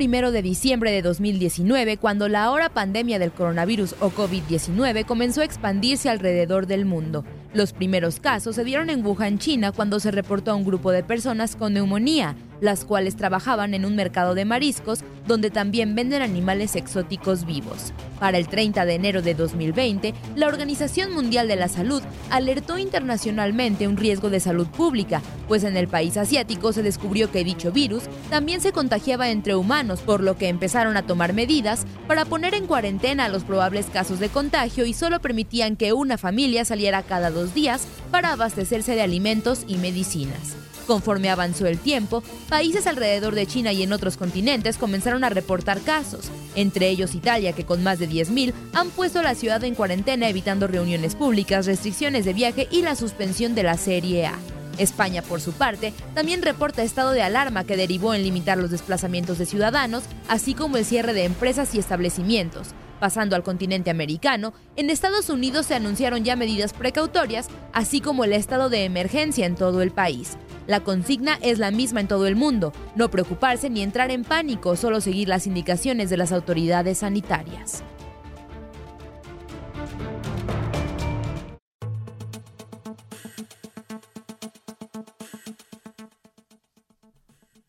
Fue el primero de diciembre de 2019 cuando la ahora pandemia del coronavirus o COVID-19 comenzó a expandirse alrededor del mundo. Los primeros casos se dieron en Wuhan, China, cuando se reportó a un grupo de personas con neumonía, las cuales trabajaban en un mercado de mariscos donde también venden animales exóticos vivos. Para el 30 de enero de 2020, la Organización Mundial de la Salud alertó internacionalmente un riesgo de salud pública, pues en el país asiático se descubrió que dicho virus también se contagiaba entre humanos, por lo que empezaron a tomar medidas para poner en cuarentena a los probables casos de contagio y solo permitían que una familia saliera cada dos días para abastecerse de alimentos y medicinas. Conforme avanzó el tiempo, países alrededor de China y en otros continentes comenzaron a reportar casos, entre ellos Italia, que con más de 10.000 han puesto la ciudad en cuarentena evitando reuniones públicas, restricciones de viaje y la suspensión de la Serie A. España, por su parte, también reporta estado de alarma que derivó en limitar los desplazamientos de ciudadanos, así como el cierre de empresas y establecimientos. Pasando al continente americano, en Estados Unidos se anunciaron ya medidas precautorias, así como el estado de emergencia en todo el país. La consigna es la misma en todo el mundo, no preocuparse ni entrar en pánico, solo seguir las indicaciones de las autoridades sanitarias.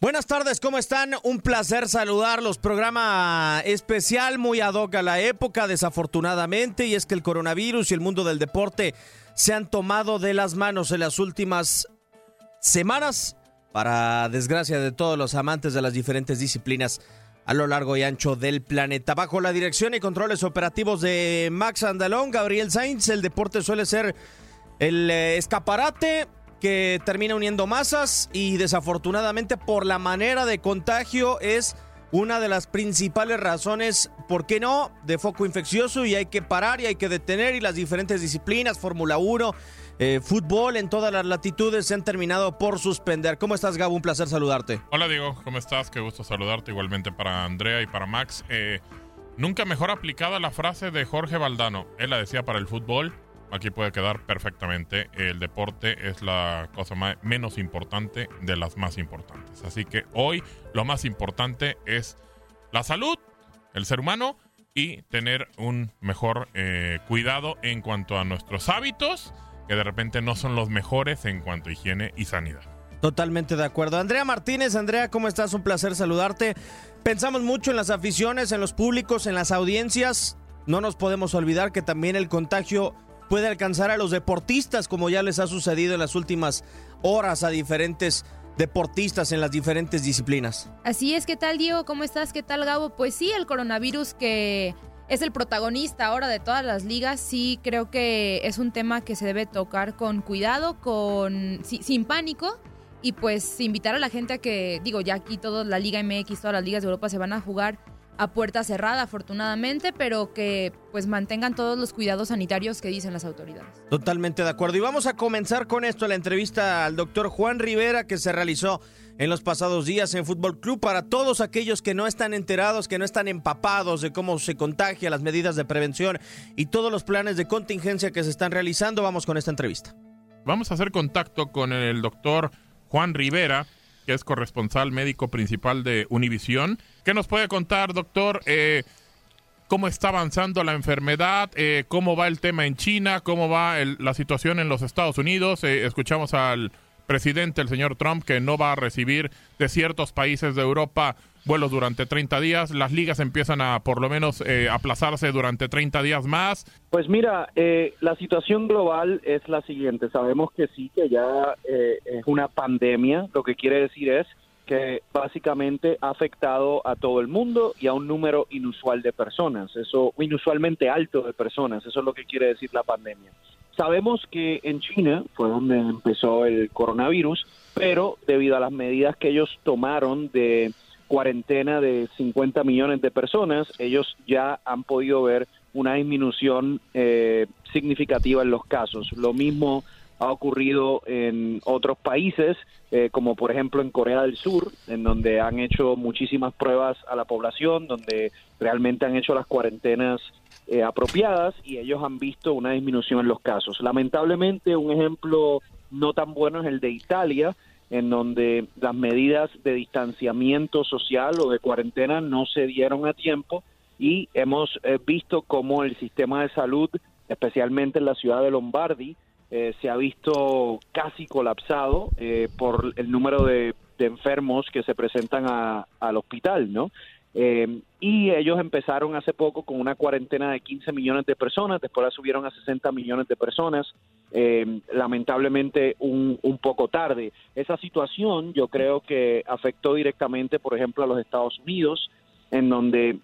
Buenas tardes, ¿cómo están? Un placer saludarlos. Programa especial, muy ad hoc a la época, desafortunadamente, y es que el coronavirus y el mundo del deporte se han tomado de las manos en las últimas semanas, para desgracia de todos los amantes de las diferentes disciplinas a lo largo y ancho del planeta. Bajo la dirección y controles operativos de Max Andalón, Gabriel Sainz, el deporte suele ser el eh, escaparate que termina uniendo masas y desafortunadamente por la manera de contagio es una de las principales razones, ¿por qué no?, de foco infeccioso y hay que parar y hay que detener y las diferentes disciplinas, Fórmula 1, eh, fútbol en todas las latitudes se han terminado por suspender. ¿Cómo estás, Gabo? Un placer saludarte. Hola Diego, ¿cómo estás? Qué gusto saludarte igualmente para Andrea y para Max. Eh, nunca mejor aplicada la frase de Jorge Valdano. Él la decía para el fútbol. Aquí puede quedar perfectamente. El deporte es la cosa ma- menos importante de las más importantes. Así que hoy lo más importante es la salud, el ser humano y tener un mejor eh, cuidado en cuanto a nuestros hábitos, que de repente no son los mejores en cuanto a higiene y sanidad. Totalmente de acuerdo. Andrea Martínez, Andrea, ¿cómo estás? Un placer saludarte. Pensamos mucho en las aficiones, en los públicos, en las audiencias. No nos podemos olvidar que también el contagio puede alcanzar a los deportistas, como ya les ha sucedido en las últimas horas a diferentes deportistas en las diferentes disciplinas. Así es, ¿qué tal Diego? ¿Cómo estás? ¿Qué tal Gabo? Pues sí, el coronavirus que es el protagonista ahora de todas las ligas, sí creo que es un tema que se debe tocar con cuidado, con sin pánico y pues invitar a la gente a que, digo, ya aquí toda la Liga MX, todas las ligas de Europa se van a jugar a puerta cerrada, afortunadamente, pero que pues mantengan todos los cuidados sanitarios que dicen las autoridades. Totalmente de acuerdo. Y vamos a comenzar con esto, la entrevista al doctor Juan Rivera que se realizó en los pasados días en Fútbol Club para todos aquellos que no están enterados, que no están empapados de cómo se contagia, las medidas de prevención y todos los planes de contingencia que se están realizando. Vamos con esta entrevista. Vamos a hacer contacto con el doctor Juan Rivera que es corresponsal médico principal de Univisión. ¿Qué nos puede contar, doctor? Eh, ¿Cómo está avanzando la enfermedad? Eh, ¿Cómo va el tema en China? ¿Cómo va la situación en los Estados Unidos? Eh, escuchamos al presidente, el señor Trump, que no va a recibir de ciertos países de Europa vuelos durante 30 días. Las ligas empiezan a por lo menos eh, aplazarse durante 30 días más. Pues mira, eh, la situación global es la siguiente. Sabemos que sí, que ya eh, es una pandemia. Lo que quiere decir es que básicamente ha afectado a todo el mundo y a un número inusual de personas. Eso, inusualmente alto de personas. Eso es lo que quiere decir la pandemia. Sabemos que en China fue donde empezó el coronavirus, pero debido a las medidas que ellos tomaron de cuarentena de 50 millones de personas, ellos ya han podido ver una disminución eh, significativa en los casos. Lo mismo ha ocurrido en otros países, eh, como por ejemplo en Corea del Sur, en donde han hecho muchísimas pruebas a la población, donde realmente han hecho las cuarentenas eh, apropiadas y ellos han visto una disminución en los casos. Lamentablemente, un ejemplo no tan bueno es el de Italia, en donde las medidas de distanciamiento social o de cuarentena no se dieron a tiempo y hemos eh, visto cómo el sistema de salud, especialmente en la ciudad de Lombardi, eh, se ha visto casi colapsado eh, por el número de, enfermos que se presentan al hospital, ¿no? Eh, y ellos empezaron hace poco con una cuarentena de 15 millones de personas, después la subieron a 60 millones de personas, eh, lamentablemente un, un, poco tarde. Esa situación yo creo que afectó directamente, por ejemplo, a los Estados Unidos, en donde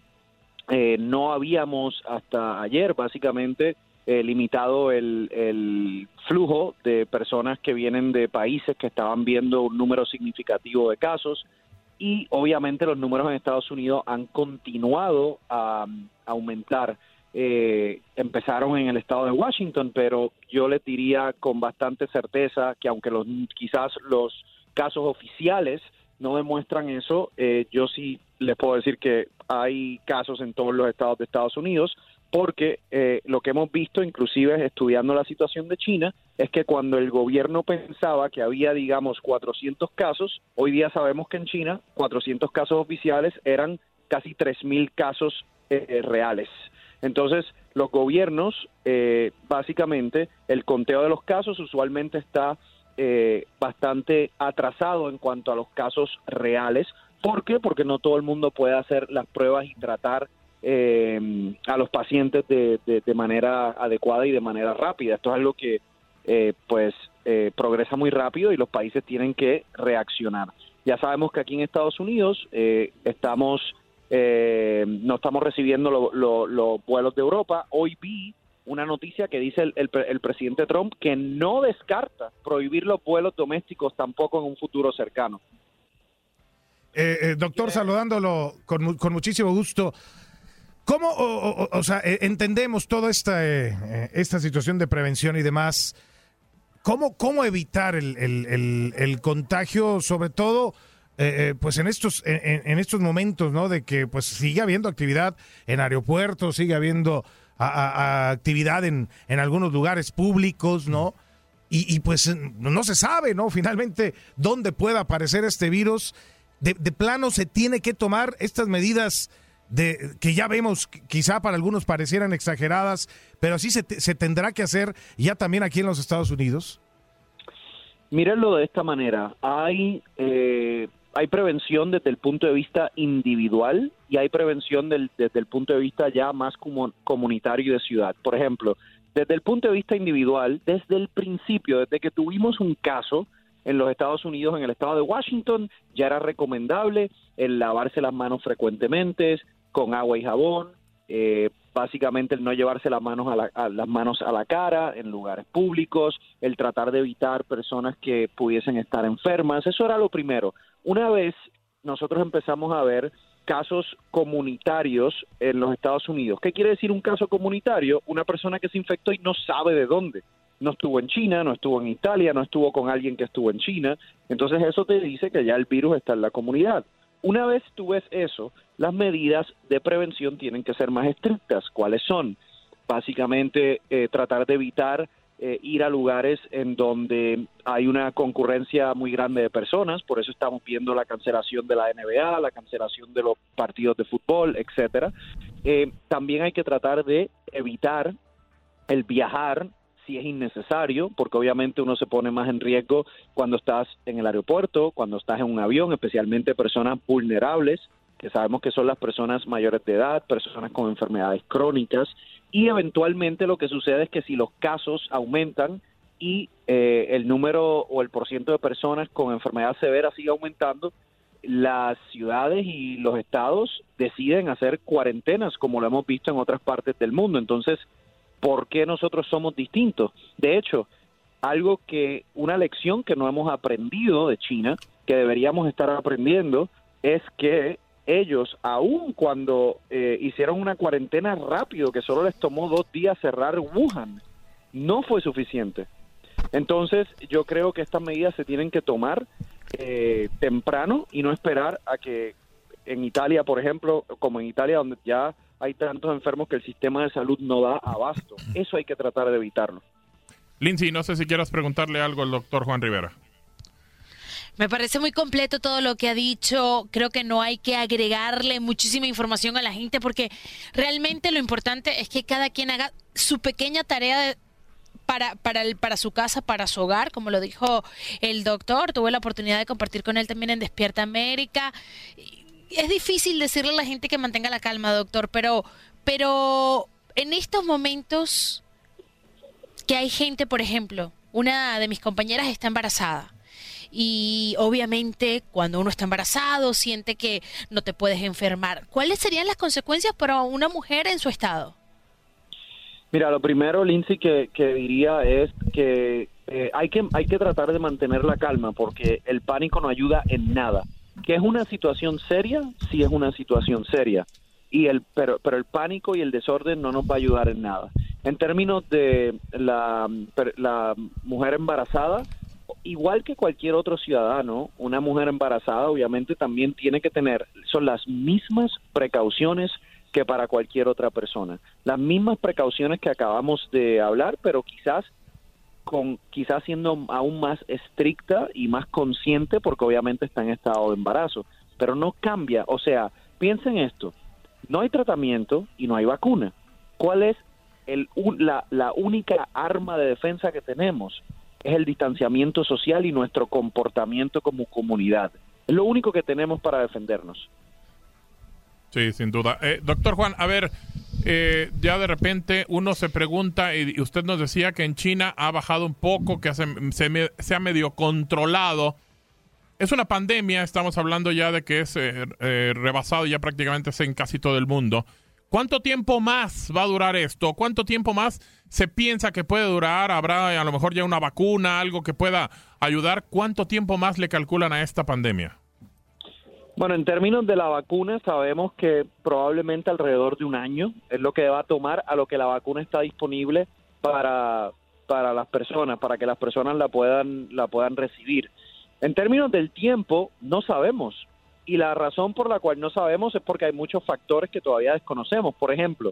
eh, no habíamos hasta ayer básicamente limitado el, el flujo de personas que vienen de países que estaban viendo un número significativo de casos y obviamente los números en Estados Unidos han continuado a, aumentar. Eh, empezaron en el estado de Washington, pero yo les diría con bastante certeza que aunque los, quizás los casos oficiales no demuestran eso, eh, yo sí les puedo decir que hay casos en todos los estados de Estados Unidos, porque eh, lo que hemos visto, inclusive estudiando la situación de China, es que cuando el gobierno pensaba que había, digamos, 400 casos, hoy día sabemos que en China 400 casos oficiales eran casi 3.000 casos eh, reales. Entonces, los gobiernos, eh, básicamente, el conteo de los casos usualmente está bastante atrasado en cuanto a los casos reales. ¿Por qué? Porque no todo el mundo puede hacer las pruebas y tratar eh, a los pacientes de, de, manera adecuada y de manera rápida. Esto es algo que eh, pues eh, progresa muy rápido y los países tienen que reaccionar. Ya sabemos que aquí en Estados Unidos eh, estamos no estamos recibiendo los vuelos de Europa. Hoy vi una noticia que dice el, el, presidente Trump que no descarta prohibir los vuelos domésticos tampoco en un futuro cercano. doctor, saludándolo con, con muchísimo gusto. ¿Cómo, o, sea, e, entendemos toda esta, eh, eh, esta situación de prevención y demás? ¿Cómo, cómo evitar el, contagio, sobre todo, eh, pues en estos, en, estos momentos, ¿no? De que pues sigue habiendo actividad en aeropuertos, sigue habiendo actividad en, en algunos lugares públicos, ¿no? Y, y, pues no se sabe, ¿no? Finalmente, dónde pueda aparecer este virus. De, de plano se tiene que tomar estas medidas de que ya vemos quizá para algunos parecieran exageradas, pero así se, se tendrá que hacer ya también aquí en los Estados Unidos? Mírenlo de esta manera, hay, eh, hay prevención desde el punto de vista individual y hay prevención desde el punto de vista ya más como, comunitario y de ciudad. Por ejemplo, desde el punto de vista individual, desde el principio, desde que tuvimos un caso, En los Estados Unidos, en el estado de Washington, ya era recomendable el lavarse las manos frecuentemente con agua y jabón, eh, básicamente el no llevarse las manos a, las manos a la cara en lugares públicos, el tratar de evitar personas que pudiesen estar enfermas, eso era lo primero. Una vez nosotros empezamos a ver casos comunitarios en los Estados Unidos. ¿Qué quiere decir un caso comunitario? Una persona que se infectó y no sabe de dónde. No estuvo en China, no estuvo en Italia, no estuvo con alguien que estuvo en China. Entonces eso te dice que ya el virus está en la comunidad. Una vez tú ves eso, las medidas de prevención tienen que ser más estrictas. ¿Cuáles son? Básicamente, eh, tratar de evitar eh, ir a lugares en donde hay una concurrencia muy grande de personas, por eso estamos viendo la cancelación de la NBA, la cancelación de los partidos de fútbol, etcétera. Eh, también hay que tratar de evitar el viajar si es innecesario, porque obviamente uno se pone más en riesgo cuando estás en el aeropuerto, cuando estás en un avión, especialmente personas vulnerables, que sabemos que son las personas mayores de edad, personas con enfermedades crónicas, y eventualmente lo que sucede es que si los casos aumentan y eh, el número o el porciento de personas con enfermedad severa sigue aumentando, las ciudades y los estados deciden hacer cuarentenas, como lo hemos visto en otras partes del mundo. Entonces, por qué nosotros somos distintos. De hecho, algo que, una lección que no hemos aprendido de China, que deberíamos estar aprendiendo, es que ellos, aun cuando eh, hicieron una cuarentena rápido, que solo les tomó dos días cerrar Wuhan, no fue suficiente. Entonces, yo creo que estas medidas se tienen que tomar eh, temprano y no esperar a que en Italia, por ejemplo, como en Italia, donde ya hay tantos enfermos que el sistema de salud no da abasto. Eso hay que tratar de evitarlo. Lindsay, no sé si quieras preguntarle algo al doctor Juan Rivera. Me parece muy completo todo lo que ha dicho. Creo que no hay que agregarle muchísima información a la gente porque realmente lo importante es que cada quien haga su pequeña tarea para, para, el, para su casa, para su hogar, como lo dijo el doctor. Tuve la oportunidad de compartir con él también en Despierta América es difícil decirle a la gente que mantenga la calma, doctor, pero, pero en estos momentos que hay gente, por ejemplo, una de mis compañeras está embarazada. Y obviamente cuando uno está embarazado siente que no te puedes enfermar. ¿Cuáles serían las consecuencias para una mujer en su estado? Mira, lo primero, Lindsay, que, diría es que, eh, hay que hay que tratar de mantener la calma porque el pánico no ayuda en nada que es una situación seria, sí es una situación seria. Y el, pero, pero el pánico y el desorden no nos va a ayudar en nada. En términos de la, la mujer embarazada, igual que cualquier otro ciudadano, una mujer embarazada obviamente también tiene que tener, son las mismas precauciones que para cualquier otra persona. Las mismas precauciones que acabamos de hablar, pero quizás con quizás siendo aún más estricta y más consciente porque obviamente está en estado de embarazo, pero no cambia, o sea, piensen esto, no hay tratamiento y no hay vacuna. ¿Cuál es el, la, la única arma de defensa que tenemos? Es el distanciamiento social y nuestro comportamiento como comunidad. Es lo único que tenemos para defendernos. Sí, sin duda. Eh, doctor Juan, a ver, eh, ya de repente uno se pregunta, y usted nos decía que en China ha bajado un poco, que se, se, ha medio controlado. Es una pandemia, estamos hablando ya de que es eh, eh, rebasado ya prácticamente en casi todo el mundo. ¿Cuánto tiempo más va a durar esto? ¿Cuánto tiempo más se piensa que puede durar? ¿Habrá a lo mejor ya una vacuna, algo que pueda ayudar? ¿Cuánto tiempo más le calculan a esta pandemia? Bueno, en términos de la vacuna, sabemos que probablemente alrededor de un año es lo que va a tomar a lo que la vacuna está disponible para, para las personas, para que las personas la puedan, la puedan recibir. En términos del tiempo, no sabemos. Y la razón por la cual no sabemos es porque hay muchos factores que todavía desconocemos. Por ejemplo,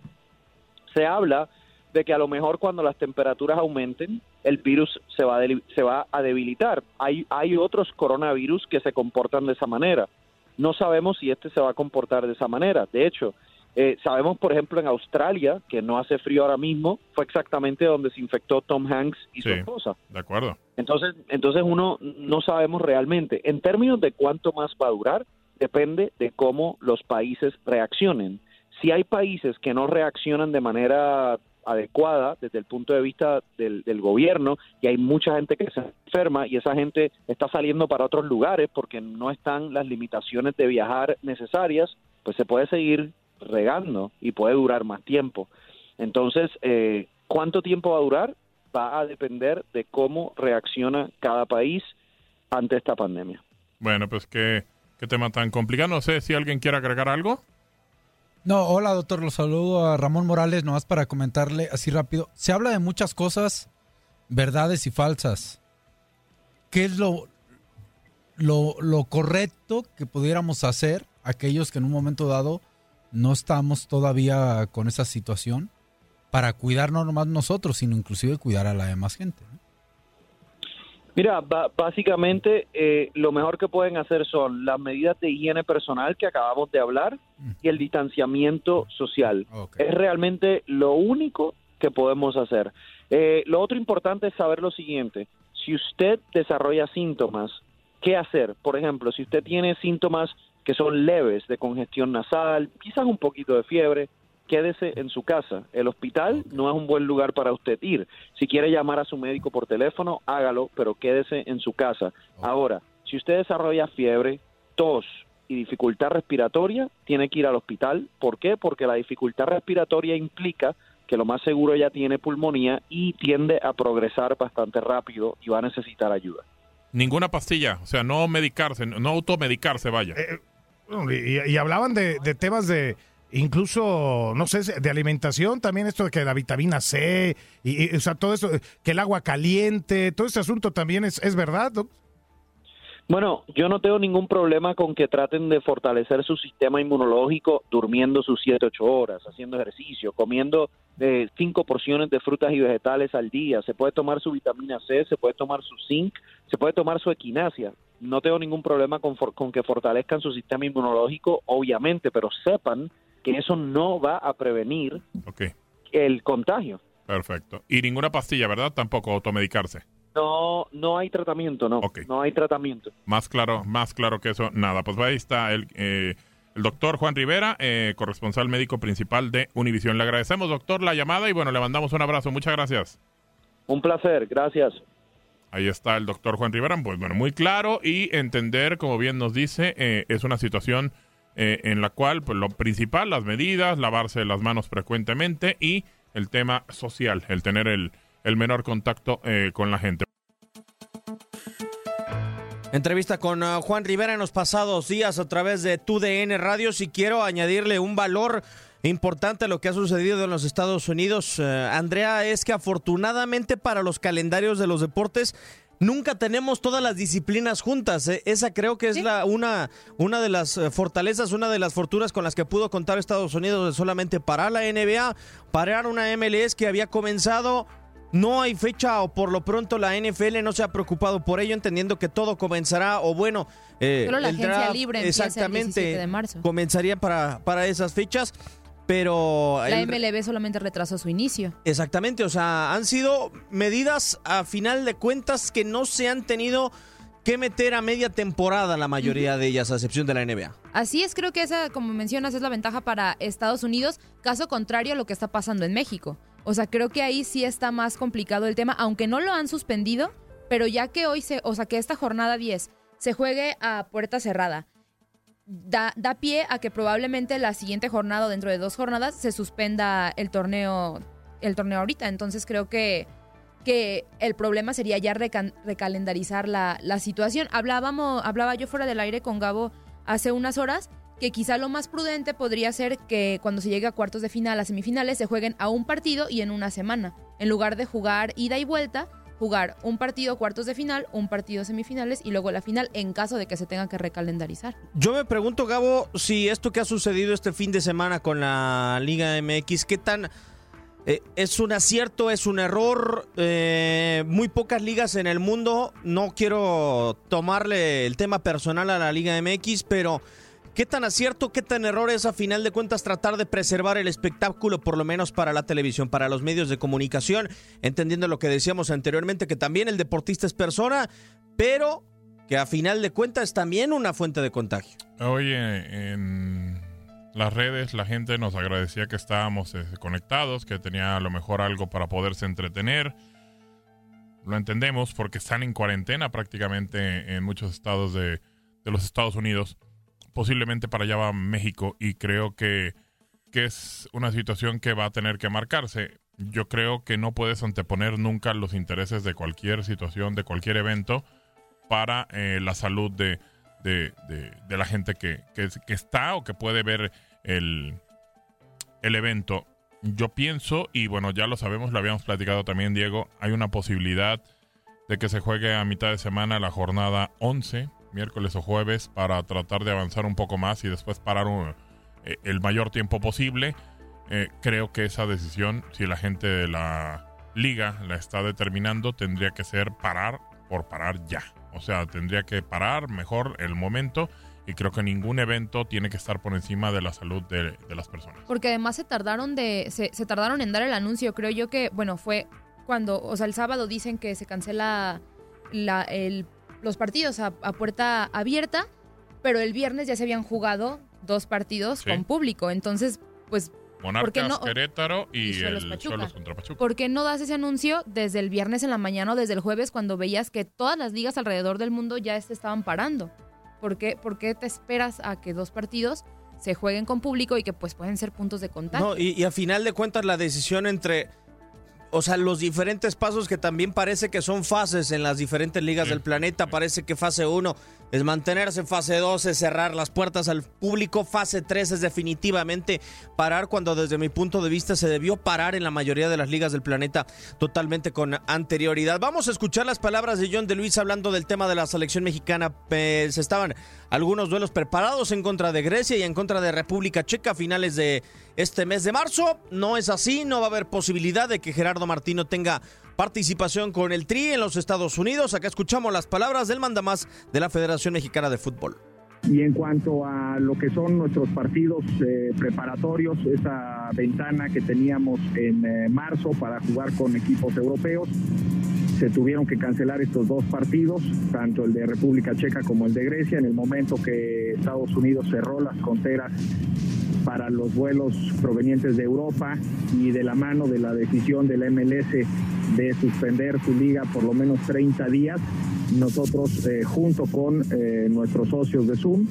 se habla de que a lo mejor cuando las temperaturas aumenten, el virus se va a, se va a debilitar. Hay, hay otros coronavirus que se comportan de esa manera no sabemos si este se va a comportar de esa manera. De hecho, eh, sabemos, por ejemplo, en Australia, que no hace frío ahora mismo, fue exactamente donde se infectó Tom Hanks y su esposa. De acuerdo. Entonces, entonces uno no sabemos realmente. En términos de cuánto más va a durar, depende de cómo los países reaccionen. Si hay países que no reaccionan de manera adecuada desde el punto de vista del, del gobierno y hay mucha gente que se enferma y esa gente está saliendo para otros lugares porque no están las limitaciones de viajar necesarias, pues se puede seguir regando y puede durar más tiempo. Entonces, eh, ¿cuánto tiempo va a durar? Va a depender de cómo reacciona cada país ante esta pandemia. Bueno, pues qué, qué tema tan complicado. No sé si alguien quiere agregar algo. No, hola doctor, lo saludo a Ramón Morales, nomás para comentarle así rápido. Se habla de muchas cosas, verdades y falsas. ¿Qué es lo, lo, lo correcto que pudiéramos hacer aquellos que en un momento dado no estamos todavía con esa situación para cuidar no nomás nosotros, sino inclusive cuidar a la demás gente? Mira, básicamente eh, lo mejor que pueden hacer son las medidas de higiene personal que acabamos de hablar y el distanciamiento social. Es realmente lo único que podemos hacer. Eh, lo otro importante es saber lo siguiente. Si usted desarrolla síntomas, ¿qué hacer? Por ejemplo, si usted tiene síntomas que son leves de congestión nasal, quizás un poquito de fiebre, quédese en su casa. El hospital no es un buen lugar para usted ir. Si quiere llamar a su médico por teléfono, hágalo, pero quédese en su casa. Ahora, si usted desarrolla fiebre, tos y dificultad respiratoria, tiene que ir al hospital. ¿Por qué? Porque la dificultad respiratoria implica que lo más seguro ya tiene pulmonía y tiende a progresar bastante rápido y va a necesitar ayuda. Ninguna pastilla, o sea, no medicarse, no automedicarse, vaya. Y, y hablaban de, de temas de incluso, no sé, de alimentación también, esto de que la vitamina C, y, o sea, todo eso, que el agua caliente, todo ese asunto también es, es verdad, ¿no? Bueno, yo no tengo ningún problema con que traten de fortalecer su sistema inmunológico durmiendo sus 7, 8 horas, haciendo ejercicio, comiendo eh, cinco porciones de frutas y vegetales al día. Se puede tomar su vitamina C, se puede tomar su zinc, se puede tomar su equinacia. No tengo ningún problema con, for- con que fortalezcan su sistema inmunológico, obviamente, pero sepan que eso no va a prevenir el contagio. perfecto. Y ninguna pastilla, ¿verdad? Tampoco automedicarse. No, no hay tratamiento, no. No hay tratamiento. Más claro, más claro que eso, nada. Pues ahí está el, eh, el doctor Juan Rivera, eh, corresponsal médico principal de Univisión. Le agradecemos, doctor, la llamada y bueno, le mandamos un abrazo. Muchas gracias. Un placer, gracias. Ahí está el doctor Juan Rivera, pues bueno, muy claro y entender, como bien nos dice, eh, es una situación eh, en la cual pues, lo principal, las medidas, lavarse las manos frecuentemente y el tema social, el tener el, el menor contacto eh, con la gente. Entrevista con uh, Juan Rivera en los pasados días a través de TUDN Radio. Si quiero añadirle un valor importante a lo que ha sucedido en los Estados Unidos, eh, Andrea, es que afortunadamente para los calendarios de los deportes nunca tenemos todas las disciplinas juntas. eh. Esa creo que es la una, una de las eh, fortalezas, una de las fortunas con las que pudo contar Estados Unidos solamente parar la NBA, parar una MLS que había comenzado no hay fecha o por lo pronto la NFL no se ha preocupado por ello, entendiendo que todo comenzará o bueno, eh, Solo la el agencia libre el exactamente 17 de marzo. comenzaría para, para esas fechas, pero La el- MLB solamente retrasó su inicio. exactamente, o sea, han sido medidas a final de cuentas que no se han tenido que meter a media temporada la mayoría de ellas, a excepción de la NBA. Así es, creo que esa, como mencionas, es la ventaja para Estados Unidos, caso contrario a lo que está pasando en México. O sea, creo que ahí sí está más complicado el tema, aunque no lo han suspendido, pero ya que hoy se, o sea, que esta jornada 10 se juegue a puerta cerrada, da, da pie a que probablemente la siguiente jornada dentro de dos jornadas se suspenda el torneo, el torneo ahorita. Entonces creo que, que el problema sería ya recalendarizar la, la situación. Hablábamos, hablaba yo fuera del aire con Gabo hace unas horas que quizá lo más prudente podría ser que cuando se llegue a cuartos de final, a semifinales, se jueguen a un partido y en una semana. En lugar de jugar ida y vuelta, jugar un partido cuartos de final, un partido semifinales y luego la final en caso de que se tenga que recalendarizar. Yo me pregunto, Gabo, si esto que ha sucedido este fin de semana con la Liga MX, ¿qué tan eh, es un acierto, es un error? Eh, muy pocas ligas en el mundo. No quiero tomarle el tema personal a la Liga MX, pero ¿qué tan acierto, qué tan error es a final de cuentas tratar de preservar el espectáculo, por lo menos para la televisión, para los medios de comunicación? Entendiendo lo que decíamos anteriormente, que también el deportista es persona, pero que a final de cuentas es también una fuente de contagio. Oye, en las redes, la gente nos agradecía que estábamos eh, conectados, que tenía a lo mejor algo para poderse entretener. Lo entendemos porque están en cuarentena prácticamente en muchos estados de, de los Estados Unidos. Posiblemente para allá va México y creo que, que es una situación que va a tener que marcarse. Yo creo que no puedes anteponer nunca los intereses de cualquier situación, de cualquier evento, para eh, la salud de, de, de, la gente que, que, que, está o que puede ver el, el evento. Yo pienso, y bueno, ya lo sabemos, lo habíamos platicado también, Diego, hay una posibilidad de que se juegue a mitad de semana la jornada 11, miércoles o jueves, para tratar de avanzar un poco más y después parar un, eh, el mayor tiempo posible. Eh, creo que esa decisión, si la gente de la liga la está determinando, tendría que ser parar por parar ya. O sea, tendría que parar mejor el momento y creo que ningún evento tiene que estar por encima de la salud de, las personas. Porque además se tardaron de se, se, tardaron en dar el anuncio, creo yo que, bueno, fue cuando, o sea, el sábado dicen que se cancela la, el, los partidos a, a, puerta abierta, pero el viernes ya se habían jugado dos partidos sí. con público, entonces, pues Monarcas, no, Querétaro y, y el Cholos contra Pachuca. ¿Por qué no das ese anuncio desde el viernes en la mañana o desde el jueves cuando veías que todas las ligas alrededor del mundo ya se estaban parando? ¿Por qué, ¿Por qué te esperas a que dos partidos se jueguen con público y que pues pueden ser puntos de contacto? No, y, y a final de cuentas la decisión entre o sea, los diferentes pasos que también parece que son fases en las diferentes ligas del planeta. Parece que fase 1 es mantenerse, fase 2 es cerrar las puertas al público, fase 3 es definitivamente parar cuando desde mi punto de vista se debió parar en la mayoría de las ligas del planeta totalmente con anterioridad. Vamos a escuchar las palabras de John de Luis hablando del tema de la selección mexicana. Pues estaban algunos duelos preparados en contra de Grecia y en contra de República Checa a finales de este mes de marzo. No es así, no va a haber posibilidad de que Gerardo Martino tenga participación con el Tri en los Estados Unidos. Acá escuchamos las palabras del mandamás de la Federación Mexicana de Fútbol. Y en cuanto a lo que son nuestros partidos eh, preparatorios, esa ventana que teníamos en eh, marzo para jugar con equipos europeos, se tuvieron que cancelar estos dos partidos, tanto el de República Checa como el de Grecia, en el momento que Estados Unidos cerró las fronteras para los vuelos provenientes de Europa y de la mano de la decisión del MLS de suspender su liga por lo menos 30 días, nosotros eh, junto con eh, nuestros socios de Zoom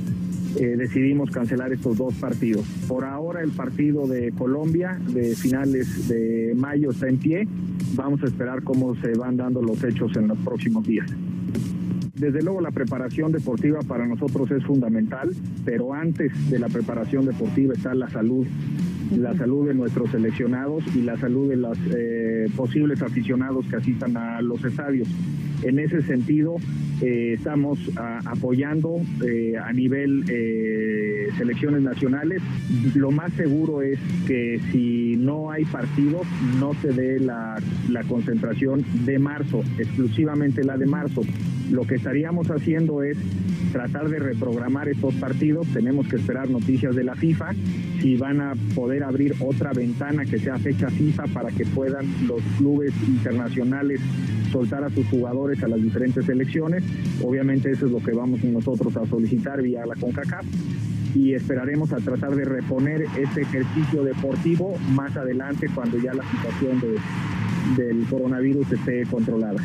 eh, decidimos cancelar estos dos partidos. Por ahora el partido de Colombia de finales de mayo está en pie. Vamos a esperar cómo se van dando los hechos en los próximos días. Desde luego la preparación deportiva para nosotros es fundamental, pero antes de la preparación deportiva está la salud, la salud de nuestros seleccionados y la salud de los eh, posibles aficionados que asistan a los estadios. En ese sentido, eh, estamos a, apoyando eh, a nivel eh, selecciones nacionales. Lo más seguro es que si no hay partidos, no se dé la, la concentración de marzo, exclusivamente la de marzo. Lo que estaríamos haciendo es tratar de reprogramar estos partidos. Tenemos que esperar noticias de la FIFA si van a poder abrir otra ventana que sea fecha FIFA para que puedan los clubes internacionales soltar a sus jugadores a las diferentes selecciones. Obviamente eso es lo que vamos nosotros a solicitar vía la CONCACAF y esperaremos a tratar de reponer este ejercicio deportivo más adelante cuando ya la situación de, del coronavirus esté controlada.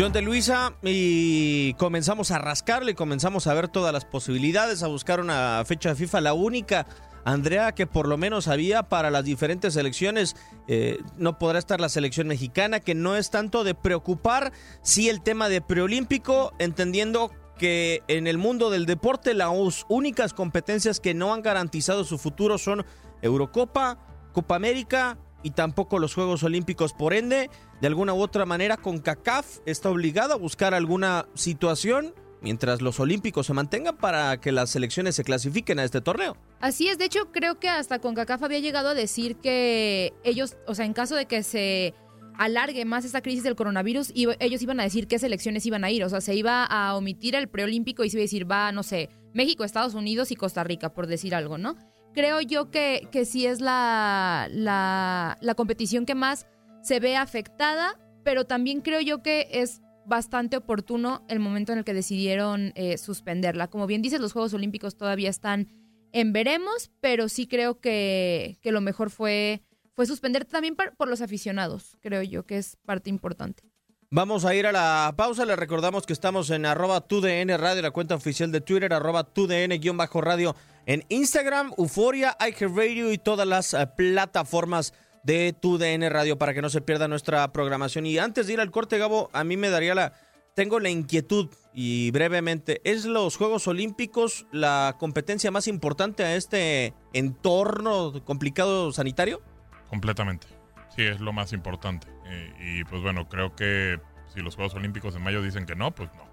John de Luisa y comenzamos a rascarle, comenzamos a ver todas las posibilidades, a buscar una fecha de FIFA, la única Andrea, que por lo menos había para las diferentes selecciones, eh, no podrá estar la selección mexicana, que no es tanto de preocupar, sí el tema de preolímpico, entendiendo que en el mundo del deporte las únicas competencias que no han garantizado su futuro son Eurocopa, Copa América y tampoco los Juegos Olímpicos. Por ende, de alguna u otra manera, CONCACAF está obligado a buscar alguna situación mientras los olímpicos se mantengan para que las selecciones se clasifiquen a este torneo. Así es, de hecho creo que hasta CONCACAF había llegado a decir que ellos, o sea, en caso de que se alargue más esta crisis del coronavirus, ellos iban a decir qué selecciones iban a ir, o sea, se iba a omitir el preolímpico y se iba a decir, va, no sé, México, Estados Unidos y Costa Rica, por decir algo, ¿no? Creo yo que, que sí es la, la, la competición que más se ve afectada, pero también creo yo que es bastante oportuno el momento en el que decidieron eh, suspenderla. Como bien dices, los Juegos Olímpicos todavía están en veremos, pero sí creo que, que lo mejor fue, fue suspender también por los aficionados, creo yo, que es parte importante. Vamos a ir a la pausa. Le recordamos que estamos en arroba Radio, la cuenta oficial de Twitter, arroba TUDN-radio en Instagram, Euforia, Radio y todas las eh, plataformas de TUDN Radio para que no se pierda nuestra programación. Y antes de ir al corte, Gabo, a mí me daría la... Tengo la inquietud y brevemente, ¿es los Juegos Olímpicos la competencia más importante a este entorno complicado sanitario? Completamente. Sí, es lo más importante. Eh, y pues bueno, creo que si los Juegos Olímpicos en mayo dicen que no, pues no.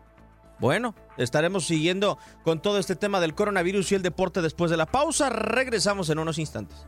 Bueno, estaremos siguiendo con todo este tema del coronavirus y el deporte después de la pausa. Regresamos en unos instantes.